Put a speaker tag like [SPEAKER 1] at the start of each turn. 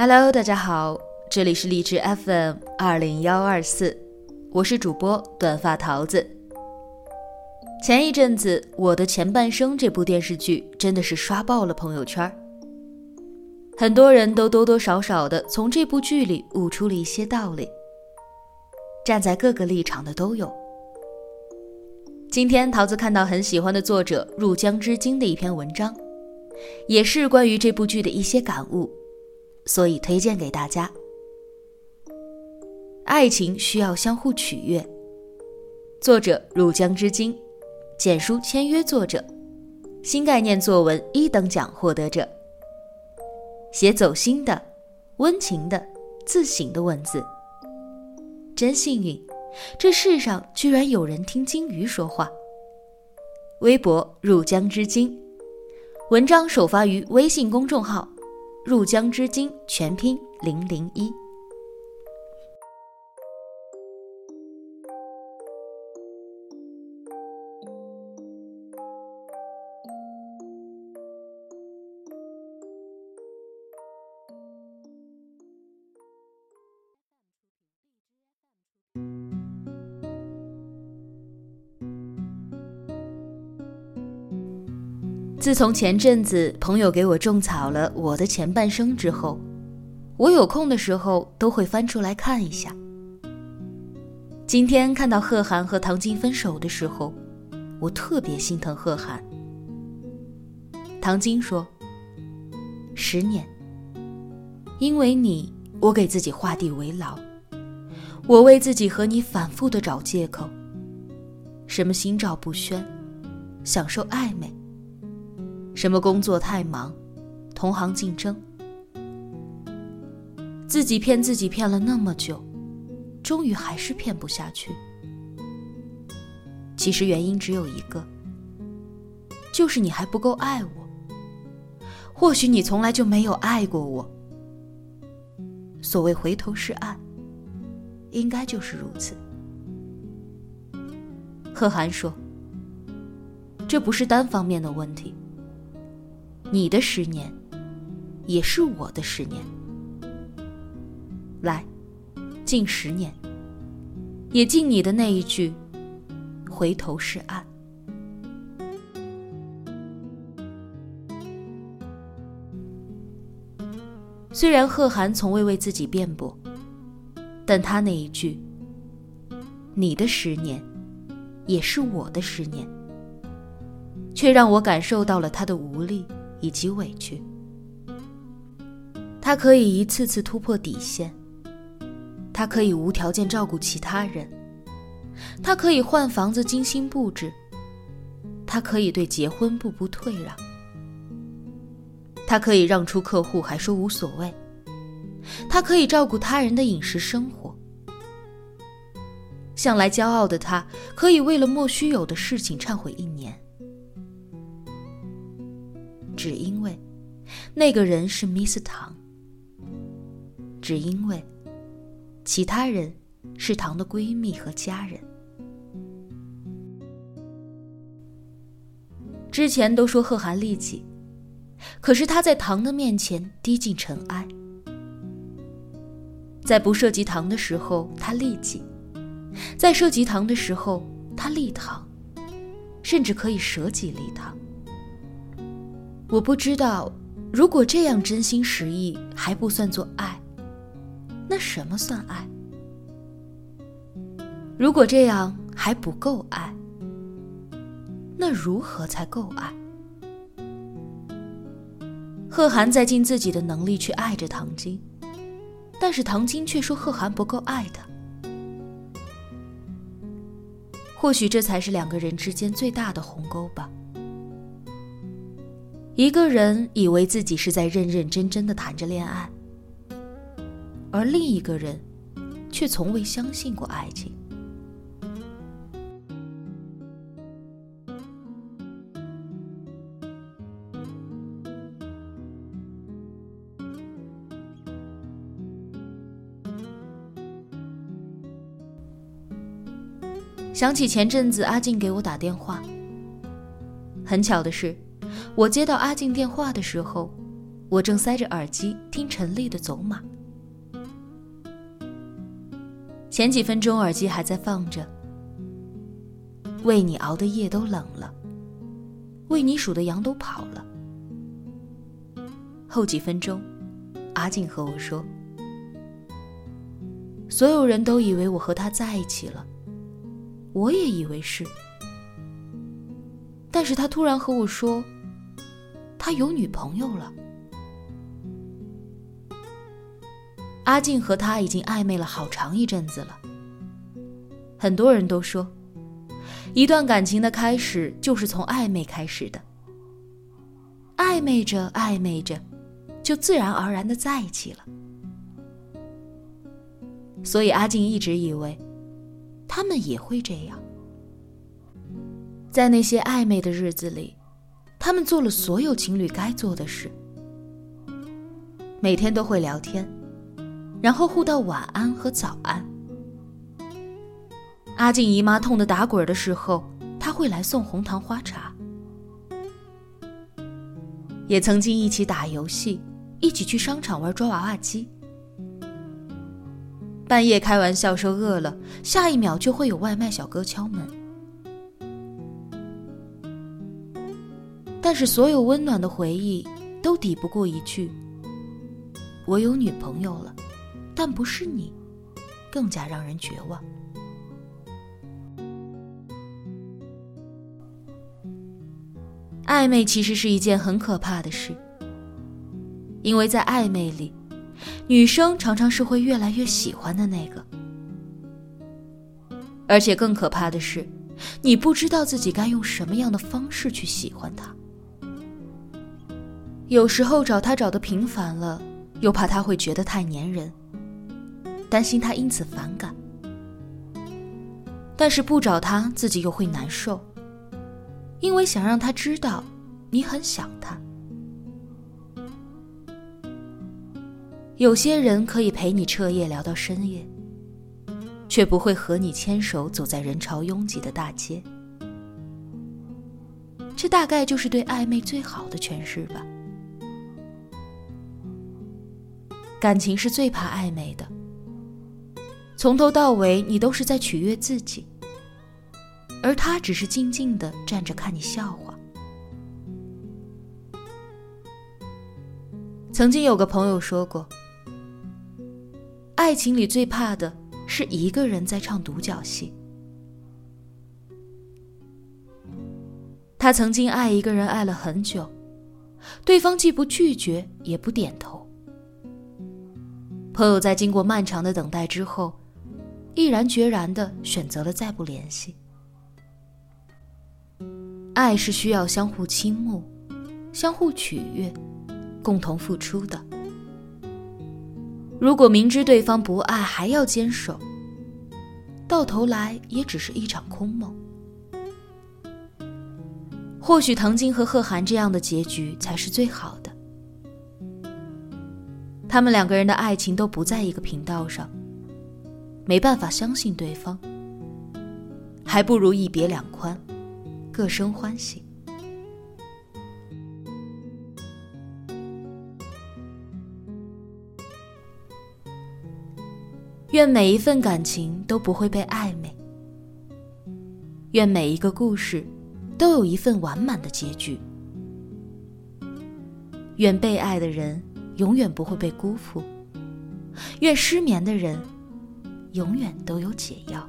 [SPEAKER 1] Hello，大家好，这里是荔枝 FM 二零幺二四，我是主播短发桃子。前一阵子，《我的前半生》这部电视剧真的是刷爆了朋友圈，很多人都多多少少的从这部剧里悟出了一些道理，站在各个立场的都有。今天桃子看到很喜欢的作者入江之鲸的一篇文章，也是关于这部剧的一些感悟。所以推荐给大家。爱情需要相互取悦。作者入江之鲸，简书签约作者，新概念作文一等奖获得者。写走心的、温情的、自省的文字，真幸运，这世上居然有人听鲸鱼说话。微博入江之鲸，文章首发于微信公众号。入江之鲸全拼零零一。自从前阵子朋友给我种草了《我的前半生》之后，我有空的时候都会翻出来看一下。今天看到贺涵和唐晶分手的时候，我特别心疼贺涵。唐晶说：“十年，因为你，我给自己画地为牢，我为自己和你反复的找借口，什么心照不宣，享受暧昧。”什么工作太忙，同行竞争，自己骗自己骗了那么久，终于还是骗不下去。其实原因只有一个，就是你还不够爱我。或许你从来就没有爱过我。所谓回头是岸，应该就是如此。贺涵说：“这不是单方面的问题。”你的十年，也是我的十年。来，敬十年，也敬你的那一句“回头是岸”。虽然贺涵从未为自己辩驳，但他那一句“你的十年，也是我的十年”，却让我感受到了他的无力。以及委屈，他可以一次次突破底线，他可以无条件照顾其他人，他可以换房子精心布置，他可以对结婚步步退让，他可以让出客户还说无所谓，他可以照顾他人的饮食生活。向来骄傲的他，可以为了莫须有的事情忏悔一年。只因为那个人是 Miss 唐，只因为其他人是唐的闺蜜和家人。之前都说贺涵利己，可是他在唐的面前低进尘埃。在不涉及唐的时候，他利己；在涉及唐的时候，他利唐，甚至可以舍己利唐。我不知道，如果这样真心实意还不算作爱，那什么算爱？如果这样还不够爱，那如何才够爱？贺涵在尽自己的能力去爱着唐晶，但是唐晶却说贺涵不够爱他。或许这才是两个人之间最大的鸿沟吧。一个人以为自己是在认认真真的谈着恋爱，而另一个人却从未相信过爱情。想起前阵子阿静给我打电话，很巧的是。我接到阿静电话的时候，我正塞着耳机听陈粒的《走马》。前几分钟耳机还在放着，为你熬的夜都冷了，为你数的羊都跑了。后几分钟，阿静和我说，所有人都以为我和他在一起了，我也以为是，但是他突然和我说，他有女朋友了。阿静和他已经暧昧了好长一阵子了。很多人都说，一段感情的开始就是从暧昧开始的。暧昧着暧昧着，就自然而然的在一起了。所以阿静一直以为，他们也会这样。在那些暧昧的日子里，他们做了所有情侣该做的事，每天都会聊天。然后互道晚安和早安。阿静姨妈痛得打滚的时候，他会来送红糖花茶。也曾经一起打游戏，一起去商场玩抓娃娃机。半夜开玩笑说饿了，下一秒就会有外卖小哥敲门。但是所有温暖的回忆，都抵不过一句：“我有女朋友了。”但不是你，更加让人绝望。暧昧其实是一件很可怕的事，因为在暧昧里，女生常常是会越来越喜欢的那个，而且更可怕的是，你不知道自己该用什么样的方式去喜欢她。有时候找他找的频繁了，又怕他会觉得太粘人。担心他因此反感，但是不找他自己又会难受，因为想让他知道你很想他。有些人可以陪你彻夜聊到深夜，却不会和你牵手走在人潮拥挤的大街。这大概就是对暧昧最好的诠释吧。感情是最怕暧昧的。从头到尾，你都是在取悦自己，而他只是静静的站着看你笑话。曾经有个朋友说过，爱情里最怕的是一个人在唱独角戏。他曾经爱一个人爱了很久，对方既不拒绝也不点头。朋友在经过漫长的等待之后。毅然决然的选择了再不联系。爱是需要相互倾慕、相互取悦、共同付出的。如果明知对方不爱还要坚守，到头来也只是一场空梦。或许唐晶和贺涵这样的结局才是最好的。他们两个人的爱情都不在一个频道上。没办法相信对方，还不如一别两宽，各生欢喜。愿每一份感情都不会被暧昧，愿每一个故事都有一份完满的结局，愿被爱的人永远不会被辜负，愿失眠的人。永远都有解药。